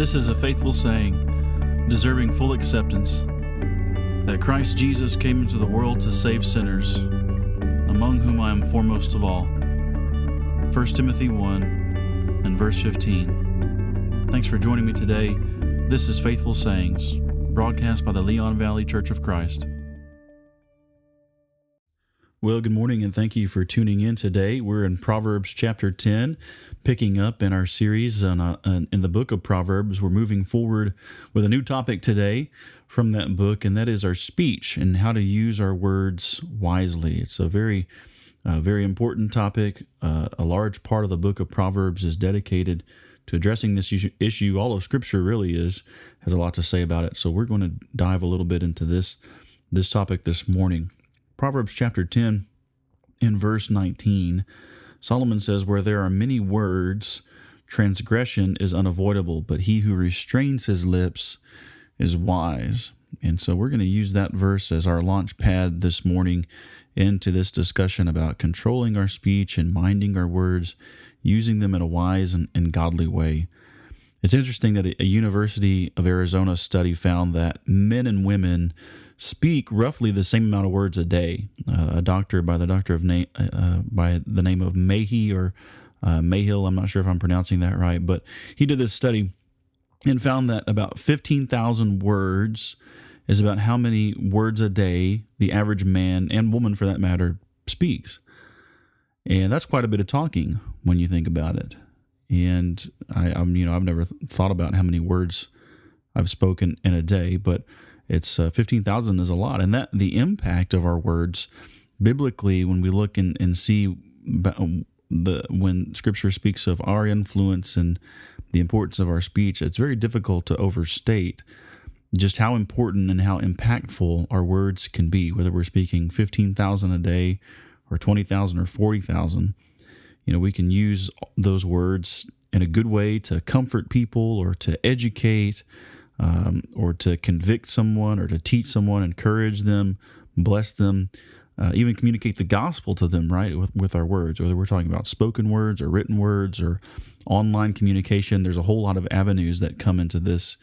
This is a faithful saying, deserving full acceptance, that Christ Jesus came into the world to save sinners, among whom I am foremost of all. 1 Timothy 1 and verse 15. Thanks for joining me today. This is Faithful Sayings, broadcast by the Leon Valley Church of Christ. Well, good morning and thank you for tuning in today. We're in Proverbs chapter 10, picking up in our series on, uh, in the book of Proverbs. We're moving forward with a new topic today from that book, and that is our speech and how to use our words wisely. It's a very, uh, very important topic. Uh, a large part of the book of Proverbs is dedicated to addressing this issue. All of Scripture really is has a lot to say about it. So we're going to dive a little bit into this this topic this morning. Proverbs chapter 10, in verse 19, Solomon says, Where there are many words, transgression is unavoidable, but he who restrains his lips is wise. And so we're going to use that verse as our launch pad this morning into this discussion about controlling our speech and minding our words, using them in a wise and, and godly way. It's interesting that a University of Arizona study found that men and women speak roughly the same amount of words a day. Uh, a doctor by the doctor of name uh, by the name of Mayhe or uh, Mayhill, I'm not sure if I'm pronouncing that right, but he did this study and found that about 15,000 words is about how many words a day the average man and woman, for that matter, speaks. And that's quite a bit of talking when you think about it. And I, I'm, you know, I've never thought about how many words I've spoken in a day, but it's uh, 15,000 is a lot. And that the impact of our words biblically, when we look and, and see um, the when scripture speaks of our influence and the importance of our speech, it's very difficult to overstate just how important and how impactful our words can be, whether we're speaking 15,000 a day or 20,000 or 40,000. You know, we can use those words in a good way to comfort people or to educate um, or to convict someone or to teach someone, encourage them, bless them, uh, even communicate the gospel to them, right, with, with our words, whether we're talking about spoken words or written words or online communication. There's a whole lot of avenues that come into this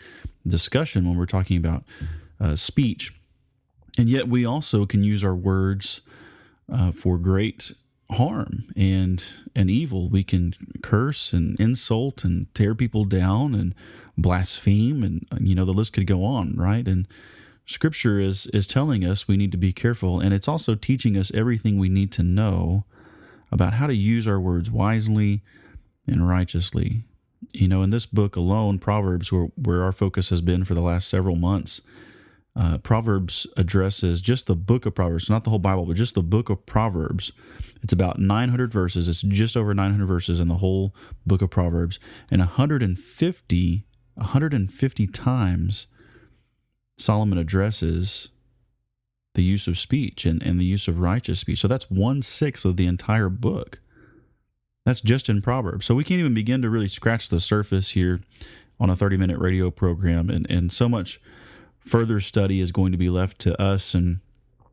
discussion when we're talking about uh, speech. And yet, we also can use our words uh, for great harm and and evil. We can curse and insult and tear people down and blaspheme and you know the list could go on, right? And scripture is is telling us we need to be careful and it's also teaching us everything we need to know about how to use our words wisely and righteously. You know, in this book alone, Proverbs, where, where our focus has been for the last several months, uh, Proverbs addresses just the book of Proverbs, not the whole Bible, but just the book of Proverbs. It's about 900 verses. It's just over 900 verses in the whole book of Proverbs, and 150, 150 times Solomon addresses the use of speech and, and the use of righteous speech. So that's one sixth of the entire book. That's just in Proverbs. So we can't even begin to really scratch the surface here on a 30 minute radio program. And, and so much further study is going to be left to us and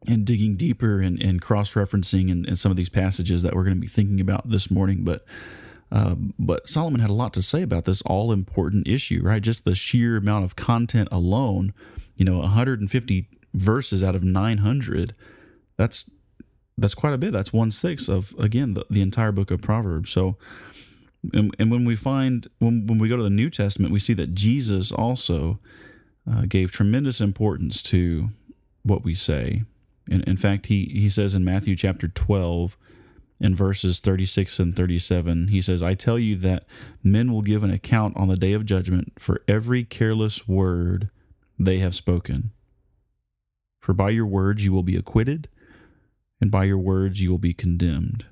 and digging deeper and, and cross referencing in, in, some of these passages that we're going to be thinking about this morning. But uh, but Solomon had a lot to say about this all important issue, right? Just the sheer amount of content alone, you know, 150 verses out of 900. That's that's quite a bit. That's one sixth of again the, the entire book of Proverbs. So. And, and when we find when, when we go to the New Testament, we see that Jesus also uh, gave tremendous importance to what we say. In, in fact, he, he says in Matthew chapter 12, in verses 36 and 37, he says, I tell you that men will give an account on the day of judgment for every careless word they have spoken. For by your words you will be acquitted, and by your words you will be condemned.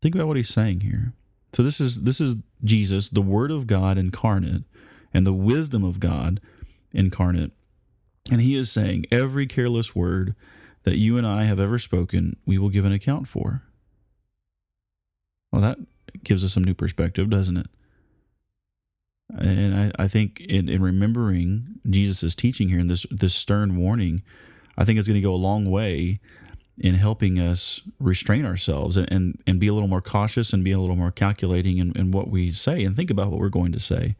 Think about what he's saying here. So this is this is Jesus, the Word of God incarnate, and the wisdom of God incarnate. And he is saying, every careless word that you and I have ever spoken, we will give an account for. Well, that gives us some new perspective, doesn't it? And I, I think in, in remembering Jesus' teaching here in this, this stern warning, I think it's going to go a long way in helping us restrain ourselves and, and, and be a little more cautious and be a little more calculating in, in what we say and think about what we're going to say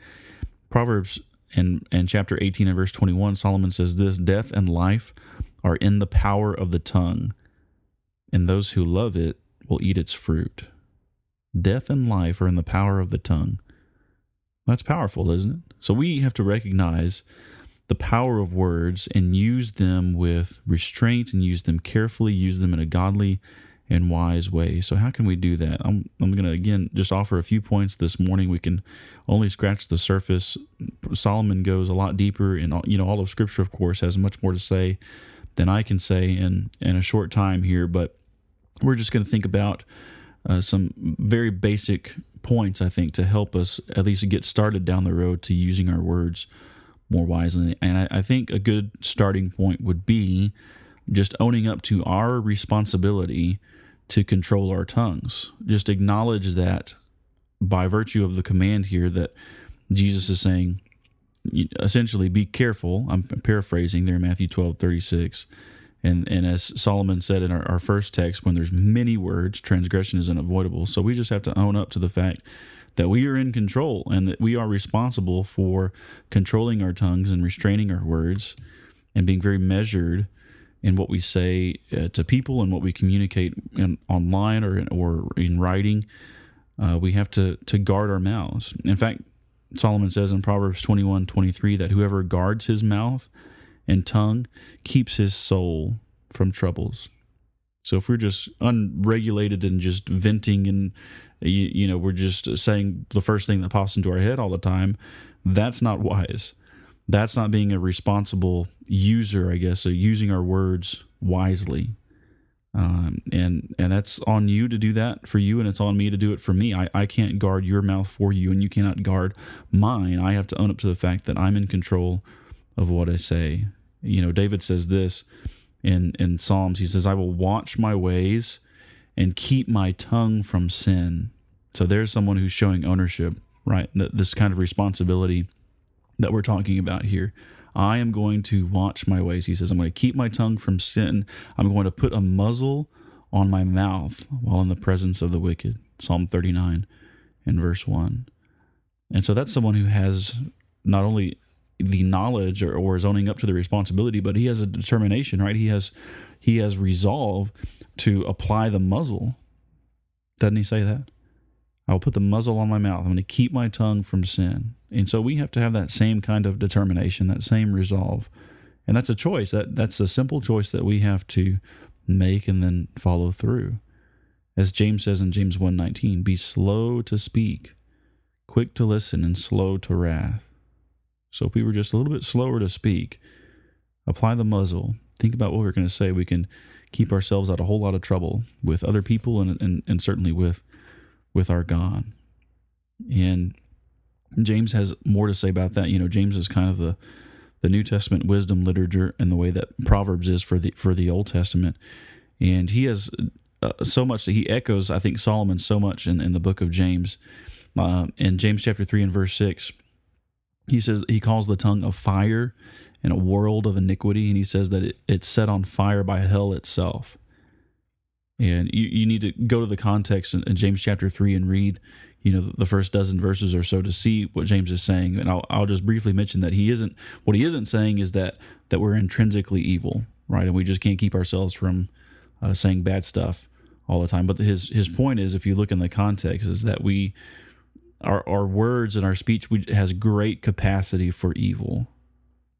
Proverbs and, and chapter 18 and verse 21, Solomon says this Death and life are in the power of the tongue, and those who love it will eat its fruit. Death and life are in the power of the tongue. That's powerful, isn't it? So we have to recognize the power of words and use them with restraint and use them carefully, use them in a godly and wise way. So, how can we do that? I'm, I'm going to again just offer a few points this morning. We can only scratch the surface. Solomon goes a lot deeper, and you know, all of Scripture, of course, has much more to say than I can say in in a short time here. But we're just going to think about uh, some very basic points, I think, to help us at least get started down the road to using our words more wisely. And I, I think a good starting point would be just owning up to our responsibility to control our tongues. Just acknowledge that by virtue of the command here that Jesus is saying, essentially, be careful. I'm paraphrasing there, Matthew 12, 36 and, and as Solomon said in our, our first text, when there's many words, transgression is unavoidable. So we just have to own up to the fact that we are in control and that we are responsible for controlling our tongues and restraining our words and being very measured in what we say uh, to people and what we communicate in, online or in, or in writing. Uh, we have to, to guard our mouths. In fact, Solomon says in Proverbs 21 23 that whoever guards his mouth and tongue keeps his soul from troubles. So if we're just unregulated and just venting and you, you, know we're just saying the first thing that pops into our head all the time, that's not wise. That's not being a responsible user, I guess, so using our words wisely. Um, and and that's on you to do that for you, and it's on me to do it for me. I, I can't guard your mouth for you, and you cannot guard mine. I have to own up to the fact that I'm in control of what I say. You know, David says this in in Psalms. He says, "I will watch my ways and keep my tongue from sin." So there's someone who's showing ownership, right? This kind of responsibility that we're talking about here. I am going to watch my ways. He says, I'm going to keep my tongue from sin. I'm going to put a muzzle on my mouth while in the presence of the wicked. Psalm 39 and verse 1. And so that's someone who has not only the knowledge or, or is owning up to the responsibility, but he has a determination, right? He has he has resolve to apply the muzzle. Doesn't he say that? I will put the muzzle on my mouth. I'm going to keep my tongue from sin. And so we have to have that same kind of determination, that same resolve. And that's a choice. That that's a simple choice that we have to make and then follow through. As James says in James 1:19, be slow to speak, quick to listen and slow to wrath. So if we were just a little bit slower to speak, apply the muzzle, think about what we're going to say, we can keep ourselves out a whole lot of trouble with other people and, and, and certainly with with our God. And James has more to say about that. You know, James is kind of the the New Testament wisdom literature and the way that Proverbs is for the for the Old Testament. And he has uh, so much that he echoes, I think, Solomon so much in, in the book of James. Uh, in James chapter 3 and verse 6, he says he calls the tongue a fire and a world of iniquity, and he says that it, it's set on fire by hell itself. And you, you need to go to the context in, in James chapter 3 and read, you know, the first dozen verses or so to see what James is saying. And I'll, I'll just briefly mention that he isn't, what he isn't saying is that, that we're intrinsically evil, right? And we just can't keep ourselves from uh, saying bad stuff all the time. But his, his point is, if you look in the context, is that we, our, our words and our speech we, has great capacity for evil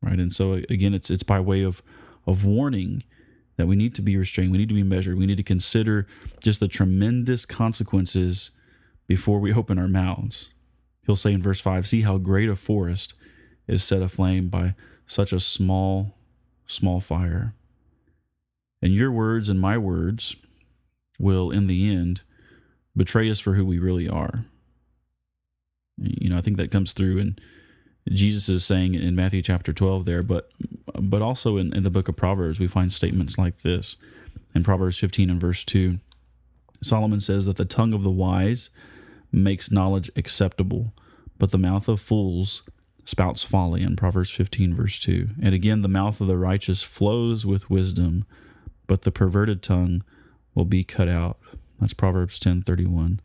right and so again it's it's by way of of warning that we need to be restrained we need to be measured we need to consider just the tremendous consequences before we open our mouths. He'll say in verse 5 see how great a forest is set aflame by such a small small fire. And your words and my words will in the end betray us for who we really are. You know, I think that comes through and Jesus is saying in Matthew chapter 12 there, but but also in, in the book of Proverbs, we find statements like this. In Proverbs 15 and verse 2, Solomon says that the tongue of the wise makes knowledge acceptable, but the mouth of fools spouts folly in Proverbs 15 verse 2. And again, the mouth of the righteous flows with wisdom, but the perverted tongue will be cut out. That's Proverbs 10:31.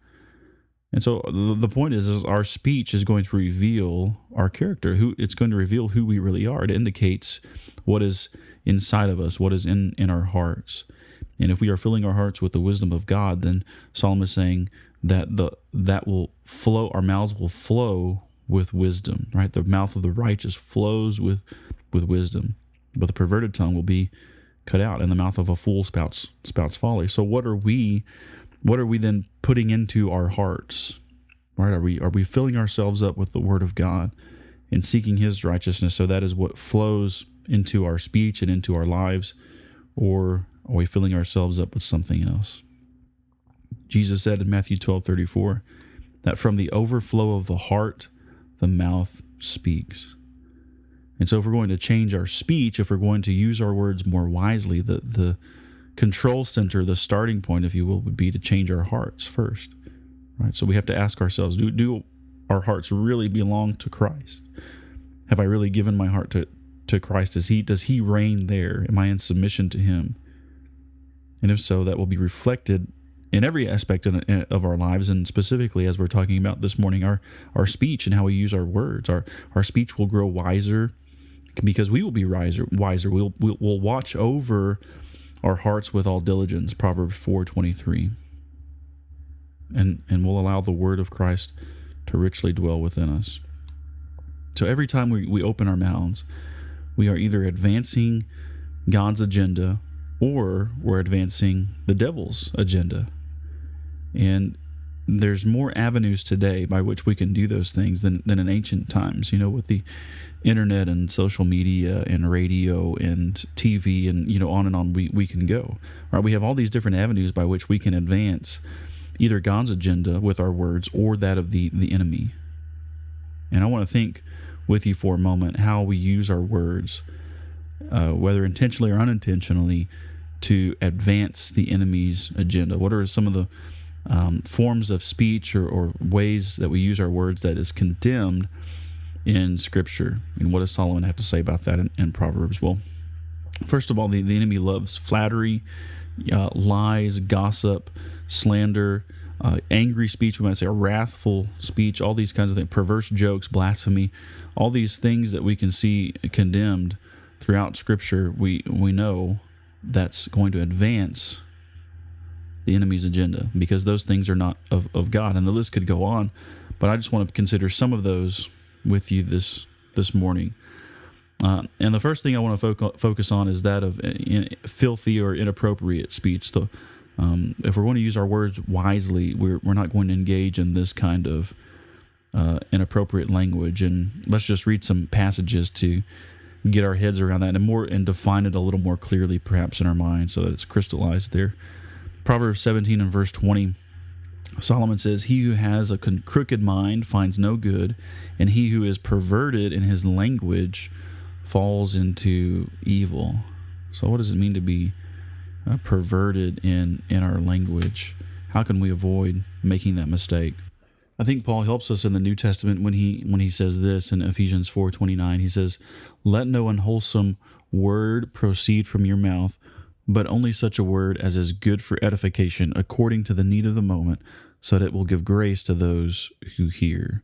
And so the point is, is our speech is going to reveal our character. Who it's going to reveal who we really are. It indicates what is inside of us, what is in in our hearts. And if we are filling our hearts with the wisdom of God, then Solomon is saying that the that will flow. Our mouths will flow with wisdom. Right, the mouth of the righteous flows with with wisdom, but the perverted tongue will be cut out, and the mouth of a fool spouts spouts folly. So what are we? what are we then putting into our hearts? Right? Are we are we filling ourselves up with the word of God and seeking his righteousness so that is what flows into our speech and into our lives or are we filling ourselves up with something else? Jesus said in Matthew 12 34 that from the overflow of the heart, the mouth speaks. And so, if we're going to change our speech, if we're going to use our words more wisely, the, the, control center, the starting point, if you will, would be to change our hearts first. Right? So we have to ask ourselves, do do our hearts really belong to Christ? Have I really given my heart to, to Christ? Does he does he reign there? Am I in submission to him? And if so, that will be reflected in every aspect of our lives, and specifically as we're talking about this morning, our our speech and how we use our words. Our our speech will grow wiser because we will be wiser. Wiser. We'll we'll, we'll watch over our hearts with all diligence proverbs 4.23 and and we'll allow the word of christ to richly dwell within us so every time we, we open our mouths we are either advancing god's agenda or we're advancing the devil's agenda and there's more avenues today by which we can do those things than, than in ancient times you know with the internet and social media and radio and TV and you know on and on we, we can go. Right? We have all these different avenues by which we can advance either God's agenda with our words or that of the, the enemy. And I want to think with you for a moment how we use our words, uh, whether intentionally or unintentionally, to advance the enemy's agenda. What are some of the um, forms of speech or, or ways that we use our words that is condemned in Scripture. And what does Solomon have to say about that in, in Proverbs? Well, first of all, the, the enemy loves flattery, uh, lies, gossip, slander, uh, angry speech, we might say wrathful speech, all these kinds of things, perverse jokes, blasphemy, all these things that we can see condemned throughout Scripture, we, we know that's going to advance the enemy's agenda because those things are not of, of God. And the list could go on, but I just want to consider some of those with you this this morning. Uh, and the first thing I want to fo- focus on is that of uh, in, filthy or inappropriate speech. The, um, if we're going to use our words wisely, we're, we're not going to engage in this kind of uh, inappropriate language. And let's just read some passages to get our heads around that and more and define it a little more clearly, perhaps in our mind, so that it's crystallized there. Proverbs 17 and verse 20 Solomon says, He who has a crooked mind finds no good, and he who is perverted in his language falls into evil. So, what does it mean to be uh, perverted in, in our language? How can we avoid making that mistake? I think Paul helps us in the New Testament when he when he says this in Ephesians 4:29. He says, "Let no unwholesome word proceed from your mouth, but only such a word as is good for edification according to the need of the moment, so that it will give grace to those who hear.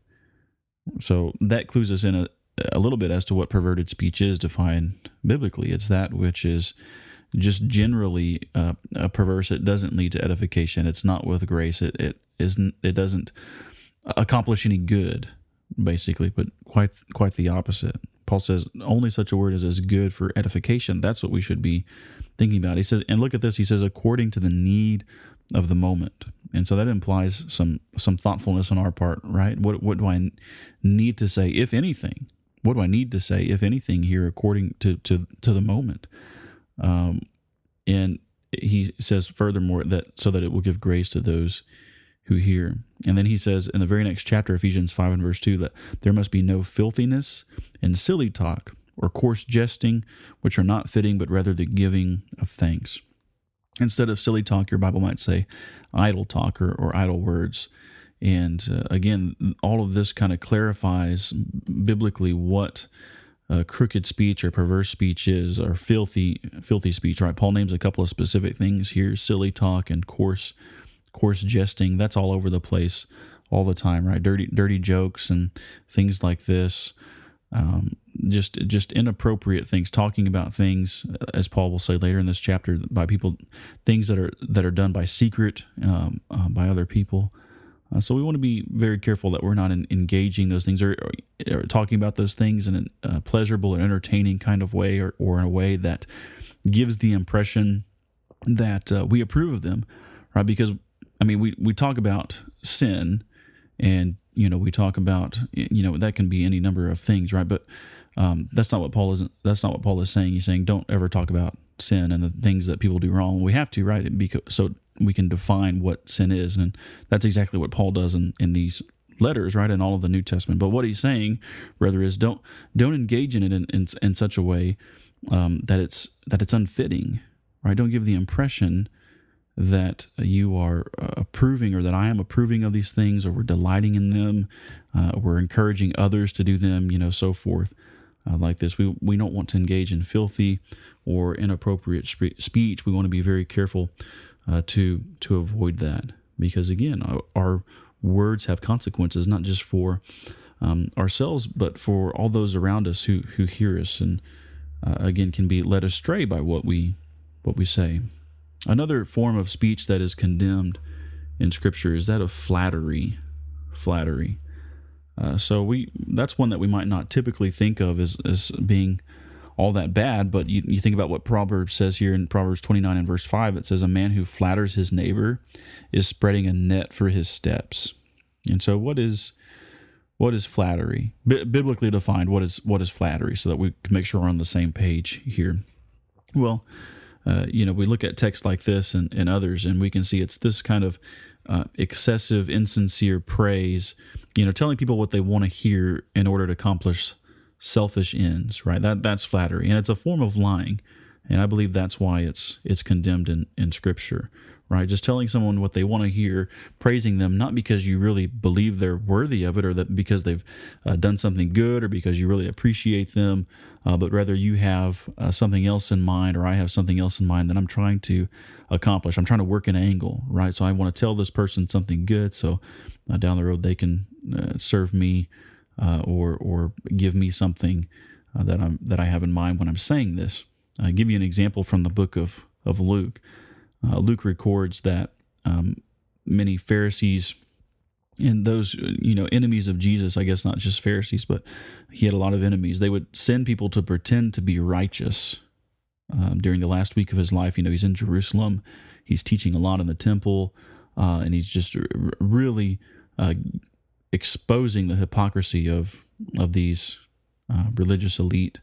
So that clues us in a, a little bit as to what perverted speech is defined biblically. It's that which is just generally uh, perverse. It doesn't lead to edification. It's not with grace. It it isn't. It doesn't accomplish any good, basically. But quite quite the opposite. Paul says only such a word is as is good for edification. That's what we should be thinking about. He says, and look at this. He says, according to the need of the moment and so that implies some some thoughtfulness on our part right what what do i need to say if anything what do i need to say if anything here according to to to the moment um and he says furthermore that so that it will give grace to those who hear and then he says in the very next chapter ephesians 5 and verse 2 that there must be no filthiness and silly talk or coarse jesting which are not fitting but rather the giving of thanks Instead of silly talk, your Bible might say idle talk or, or idle words. And uh, again, all of this kind of clarifies biblically what uh, crooked speech or perverse speech is, or filthy, filthy speech. Right? Paul names a couple of specific things here: silly talk and coarse, coarse jesting. That's all over the place, all the time, right? Dirty, dirty jokes and things like this. Um, just, just inappropriate things. Talking about things, as Paul will say later in this chapter, by people, things that are that are done by secret um, uh, by other people. Uh, so we want to be very careful that we're not in, engaging those things or, or, or, talking about those things in a pleasurable and entertaining kind of way, or, or in a way that gives the impression that uh, we approve of them, right? Because I mean, we we talk about sin and you know we talk about you know that can be any number of things right? But um, that's not what paul is that's not what paul is saying. He's saying don't ever talk about sin and the things that people do wrong. We have to right? Because so we can define what sin is. And that's exactly what paul does in, in these letters right? In all of the new testament. But what he's saying rather is don't don't engage in it in, in, in such a way um, that it's that it's unfitting right? Don't give the impression that you are uh, approving or that I am approving of these things or we're delighting in them, uh, we're encouraging others to do them, you know, so forth. Uh, like this, we, we don't want to engage in filthy or inappropriate spe- speech. We want to be very careful uh, to to avoid that because again, our, our words have consequences not just for um, ourselves but for all those around us who who hear us and uh, again can be led astray by what we what we say. Another form of speech that is condemned in Scripture is that of flattery. Flattery. Uh, so we that's one that we might not typically think of as, as being all that bad, but you, you think about what Proverbs says here in Proverbs 29 and verse 5. It says, A man who flatters his neighbor is spreading a net for his steps. And so, what is what is flattery? B- biblically defined, what is what is flattery, so that we can make sure we're on the same page here. Well, uh, you know, we look at texts like this and, and others, and we can see it's this kind of uh, excessive, insincere praise, you know, telling people what they want to hear in order to accomplish selfish ends, right? That that's flattery, and it's a form of lying, and I believe that's why it's it's condemned in in Scripture right? Just telling someone what they want to hear, praising them, not because you really believe they're worthy of it or that because they've uh, done something good or because you really appreciate them, uh, but rather you have uh, something else in mind or I have something else in mind that I'm trying to accomplish. I'm trying to work an angle, right? So I want to tell this person something good so uh, down the road they can uh, serve me uh, or or give me something that I'm that I have in mind when I'm saying this. I'll give you an example from the book of of Luke uh, Luke records that um, many Pharisees and those you know enemies of Jesus, I guess not just Pharisees, but he had a lot of enemies. They would send people to pretend to be righteous um, during the last week of his life. You know, he's in Jerusalem, he's teaching a lot in the temple, uh, and he's just really uh, exposing the hypocrisy of of these uh, religious elite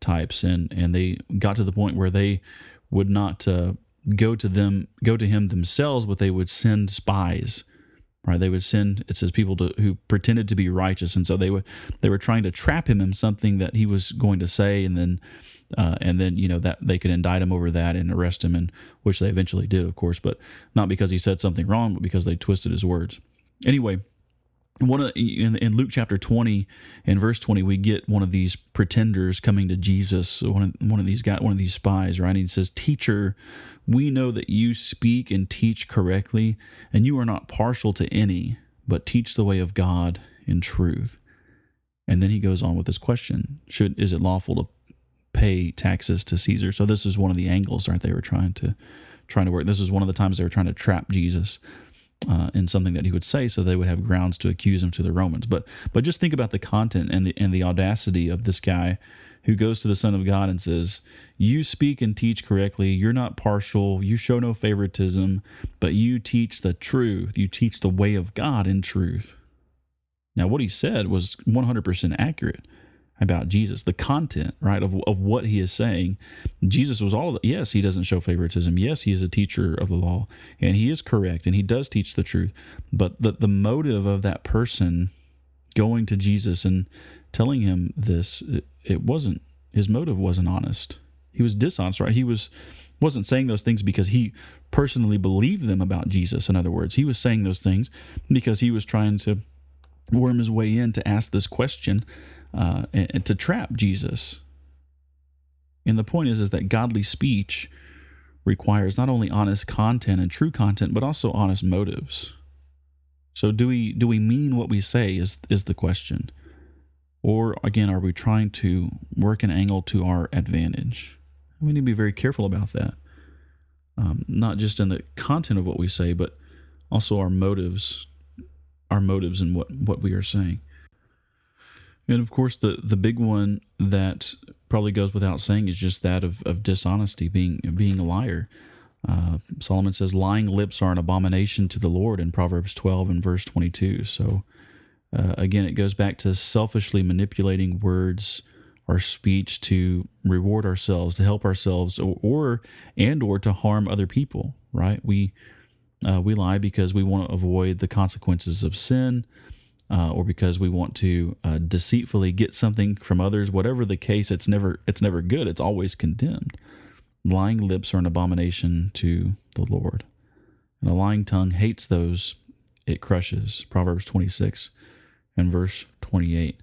types, and and they got to the point where they would not uh, go to them, go to him themselves, but they would send spies. Right? They would send. It says people to, who pretended to be righteous, and so they would they were trying to trap him in something that he was going to say, and then uh, and then you know that they could indict him over that and arrest him, and which they eventually did, of course, but not because he said something wrong, but because they twisted his words. Anyway, one of in, in Luke chapter 20 and verse 20 we get one of these pretenders coming to Jesus one of, one of these guys one of these spies right? And he says teacher we know that you speak and teach correctly and you are not partial to any but teach the way of God in truth. And then he goes on with this question should is it lawful to pay taxes to Caesar? So this is one of the angles right they were trying to trying to work. This is one of the times they were trying to trap Jesus uh, in something that he would say, so they would have grounds to accuse him to the Romans. But but just think about the content and the and the audacity of this guy who goes to the Son of God and says, "You speak and teach correctly. You're not partial. You show no favoritism, but you teach the truth. You teach the way of God in truth." Now, what he said was 100% accurate about Jesus, the content, right, of, of what he is saying. Jesus was all, yes, he doesn't show favoritism. Yes, he is a teacher of the law and he is correct and he does teach the truth. But the, the motive of that person going to Jesus and telling him this, it, it wasn't, his motive wasn't honest. He was dishonest, right? He was, wasn't saying those things because he personally believed them about Jesus. In other words, he was saying those things because he was trying to worm his way in to ask this question uh, and, to trap Jesus. And the point is, is that godly speech requires not only honest content and true content, but also honest motives. So do we do we mean what we say is is the question. Or again, are we trying to work an angle to our advantage? We need to be very careful about that. Um, not just in the content of what we say, but also our motives, our motives and what, what we are saying. And of course, the, the big one that probably goes without saying is just that of, of dishonesty, being being a liar. Uh, Solomon says, "Lying lips are an abomination to the Lord" in Proverbs 12 and verse 22. So uh, again, it goes back to selfishly manipulating words or speech to reward ourselves, to help ourselves, or, or and or to harm other people. Right? We uh, we lie because we want to avoid the consequences of sin, uh, or because we want to uh, deceitfully get something from others. Whatever the case, it's never it's never good. It's always condemned. Lying lips are an abomination to the Lord, and a lying tongue hates those it crushes. Proverbs twenty six and verse 28.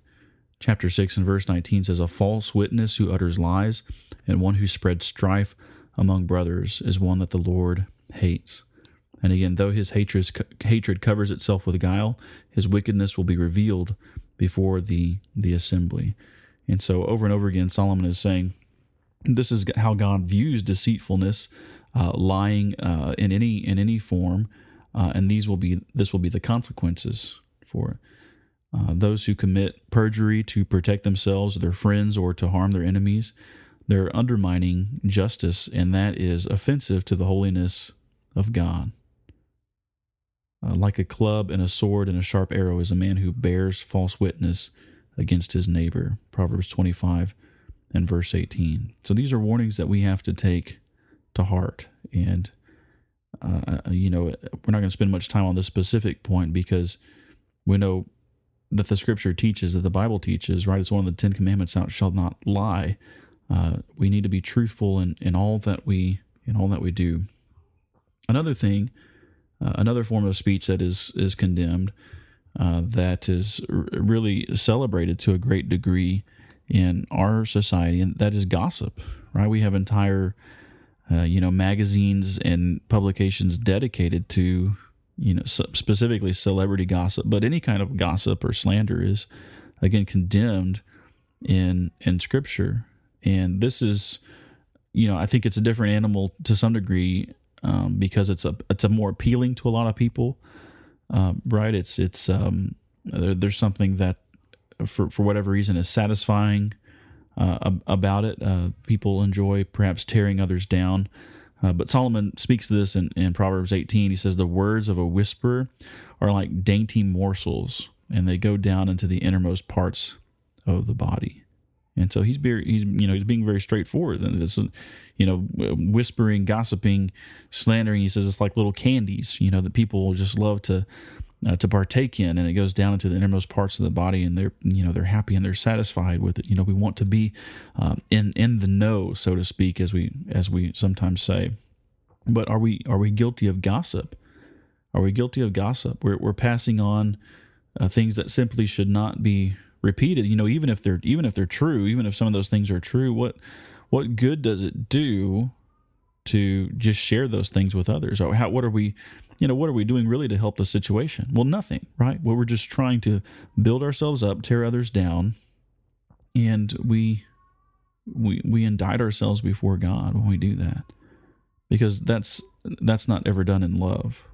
Chapter 6 and verse 19 says, A false witness who utters lies and one who spreads strife among brothers is one that the Lord hates. And again, though his hatred hatred covers itself with guile, his wickedness will be revealed before the, the assembly. And so, over and over again, Solomon is saying, this is how God views deceitfulness, uh, lying uh, in any in any form, uh, and these will be this will be the consequences for. Uh, those who commit perjury to protect themselves, their friends, or to harm their enemies, they're undermining justice, and that is offensive to the holiness of God. Uh, like a club and a sword and a sharp arrow is a man who bears false witness against his neighbor. Proverbs 25 and verse 18. So these are warnings that we have to take to heart. And, uh, uh you know, we're not going to spend much time on this specific point because we know that the scripture teaches, that the Bible teaches, right? It's one of the Ten Commandments: "Thou shalt not lie." Uh, we need to be truthful in, in all that we in all that we do. Another thing, uh, another form of speech that is is condemned, uh, that is r- really celebrated to a great degree in our society, and that is gossip. Right? We have entire, uh, you know, magazines and publications dedicated to you know, specifically celebrity gossip, but any kind of gossip or slander is again condemned in in scripture. And this is, you know, I think it's a different animal to some degree um, because it's a it's a more appealing to a lot of people, um, right? It's it's um, there, there's something that for for whatever reason is satisfying uh, about it. Uh, people enjoy perhaps tearing others down. Uh, but Solomon speaks to this in, in Proverbs 18. He says, The words of a whisperer are like dainty morsels, and they go down into the innermost parts of the body. And so he's he's you know he's being very straightforward. And it's you know whispering, gossiping, slandering. He says it's like little candies, you know, that people just love to uh, to partake in, and it goes down into the innermost parts of the body, and they're you know they're happy and they're satisfied with it. You know, we want to be um, in in the know, so to speak, as we as we sometimes say. But are we are we guilty of gossip? Are we guilty of gossip? We're we're passing on uh, things that simply should not be repeated. You know, even if they're even if they're true, even if some of those things are true, what what good does it do to just share those things with others? Or how what are we you know, what are we doing really to help the situation? Well, nothing, right? Well, we're just trying to build ourselves up, tear others down, and we we we indict ourselves before God when we do that. Because that's that's not ever done in love.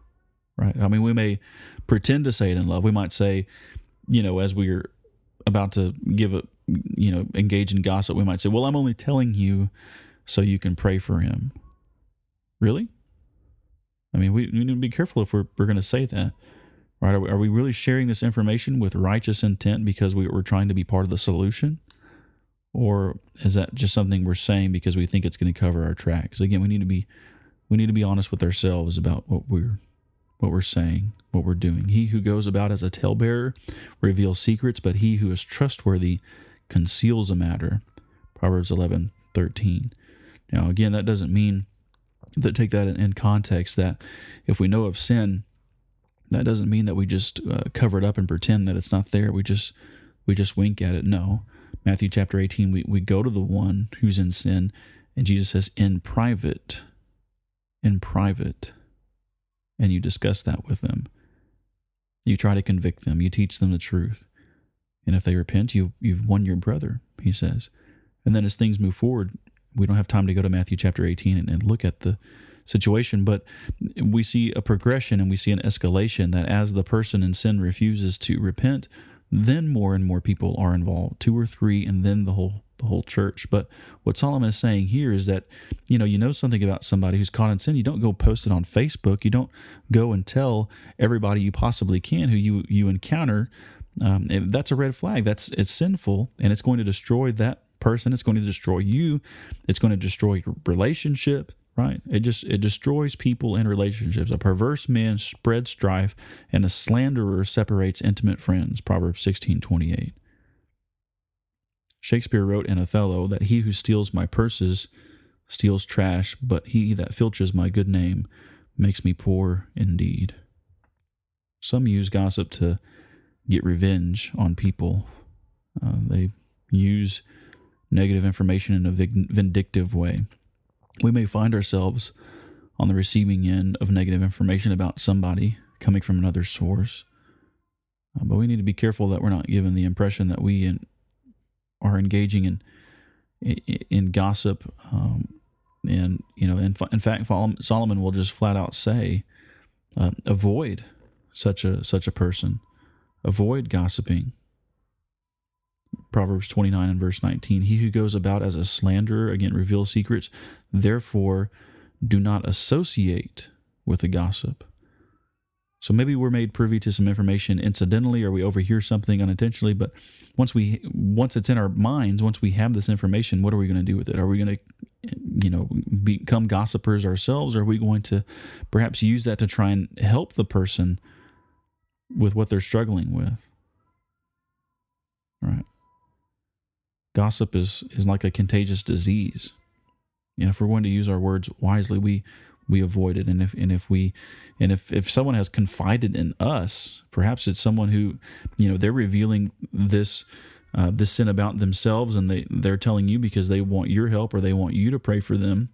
Right? I mean, we may pretend to say it in love. We might say, you know, as we're about to give a you know, engage in gossip, we might say, "Well, I'm only telling you so you can pray for him." Really? I mean, we, we need to be careful if we're, we're going to say that, right? Are we, are we, really sharing this information with righteous intent because we, we're trying to be part of the solution? Or is that just something we're saying because we think it's going to cover our tracks? Again, we need to be we need to be honest with ourselves about what we're what we're saying, what we're doing. He who goes about as a talebearer reveals secrets, but he who is trustworthy conceals a matter. Proverbs eleven thirteen. Now, again, that doesn't mean that take that in, context that if we know of sin, that doesn't mean that we just uh, cover it up and pretend that it's not there. We just we just wink at it. No. Matthew chapter 18, we, we go to the one who's in sin, and Jesus says, in private, in private, and you discuss that with them. You try to convict them. You teach them the truth. And if they repent, you, you've won your brother, he says. And then as things move forward, we don't have time to go to Matthew chapter 18 and, and look at the situation, but we see a progression and we see an escalation that as the person in sin refuses to repent, then more and more people are involved, two or three, and then the whole the whole church. But what Solomon is saying here is that, you know, you know something about somebody who's caught in sin, you don't go post it on Facebook. You don't go and tell everybody you possibly can who you you encounter. Um, that's a red flag. That's it's sinful, and it's going to destroy that person. It's going to destroy you. It's going to destroy your relationship right? It just it destroys people and relationships. A perverse man spreads strife, and a slanderer separates intimate friends. Proverbs sixteen twenty eight. Shakespeare wrote in Othello that he who steals my purses steals trash, but he that filches my good name makes me poor indeed. Some use gossip to get revenge on people. Uh, they use negative information in a vindictive way we may find ourselves on the receiving end of negative information about somebody coming from another source. Uh, but we need to be careful that we're not given the impression that we in, are engaging in in, gossip. Um, and you know, in, in fact, Solomon will just flat out say, uh, avoid such a such a person, avoid gossiping. Proverbs 29 and verse 19. He who goes about as a slanderer again reveals secrets. Therefore, do not associate with a gossip. So maybe we're made privy to some information incidentally, or we overhear something unintentionally. But once we, once it's in our minds, once we have this information, what are we going to do with it? Are we going to, you know, become gossipers ourselves? Or are we going to perhaps use that to try and help the person with what they're struggling with? Right. Gossip is, is like a contagious disease. And if we're going to use our words wisely, we we avoid it. And if and if we and if, if someone has confided in us, perhaps it's someone who, you know, they're revealing this uh, this sin about themselves and they, they're telling you because they want your help or they want you to pray for them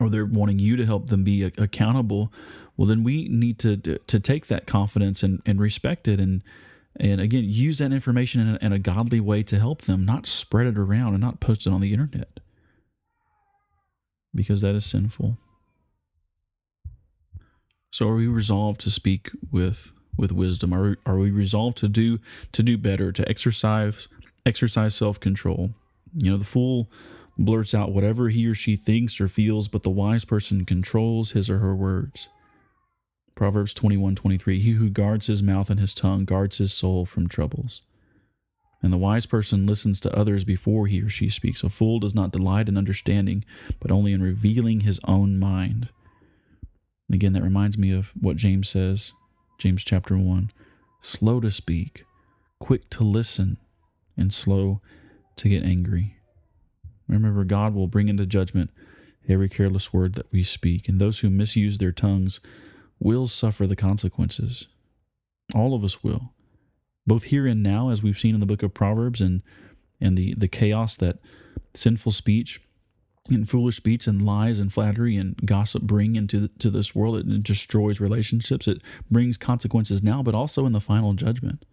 or they're wanting you to help them be accountable. Well, then we need to to take that confidence and, and respect it and and again use that information in a, in a godly way to help them not spread it around and not post it on the internet because that is sinful so are we resolved to speak with with wisdom are, are we resolved to do to do better to exercise exercise self-control you know the fool blurts out whatever he or she thinks or feels but the wise person controls his or her words Proverbs 21 23 He who guards his mouth and his tongue guards his soul from troubles. And the wise person listens to others before he or she speaks. A fool does not delight in understanding, but only in revealing his own mind. And again, that reminds me of what James says, James chapter 1 slow to speak, quick to listen, and slow to get angry. Remember, God will bring into judgment every careless word that we speak, and those who misuse their tongues will suffer the consequences. All of us will, both here and now, as we've seen in the book of Proverbs, and and the the chaos that sinful speech and foolish speech and lies and flattery and gossip bring into to this world. It, destroys relationships. It brings consequences now, but also in the final judgment.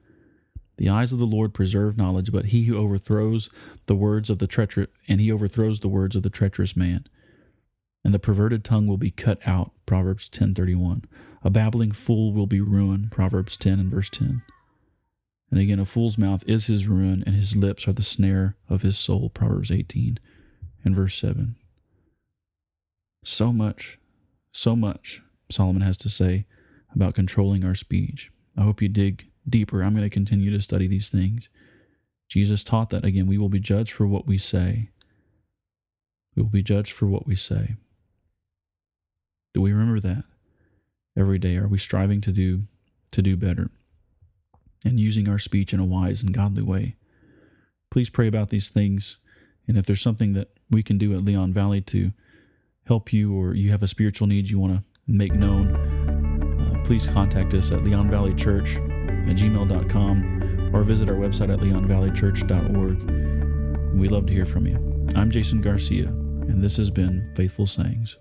The eyes of the Lord preserve knowledge, but he who overthrows the words of the treacherous and he overthrows the words of the treacherous man and the perverted tongue will be cut out. Proverbs 10:31. A babbling fool will be ruined. Proverbs 10 and verse 10. And again, a fool's mouth is his ruin, and his lips are the snare of his soul. Proverbs 18 and verse 7. So much, so much Solomon has to say about controlling our speech. I hope you dig deeper. I'm going to continue to study these things. Jesus taught that again, we will be judged for what we say. We will be judged for what we say. Do we remember that every day? Are we striving to do to do better and using our speech in a wise and godly way? Please pray about these things, and if there's something that we can do at Leon Valley to help you, or you have a spiritual need you want to make known, uh, please contact us at Leon Valley Church at gmail.com or visit our website at leonvalleychurch.org. We'd love to hear from you. I'm Jason Garcia, and this has been Faithful Sayings.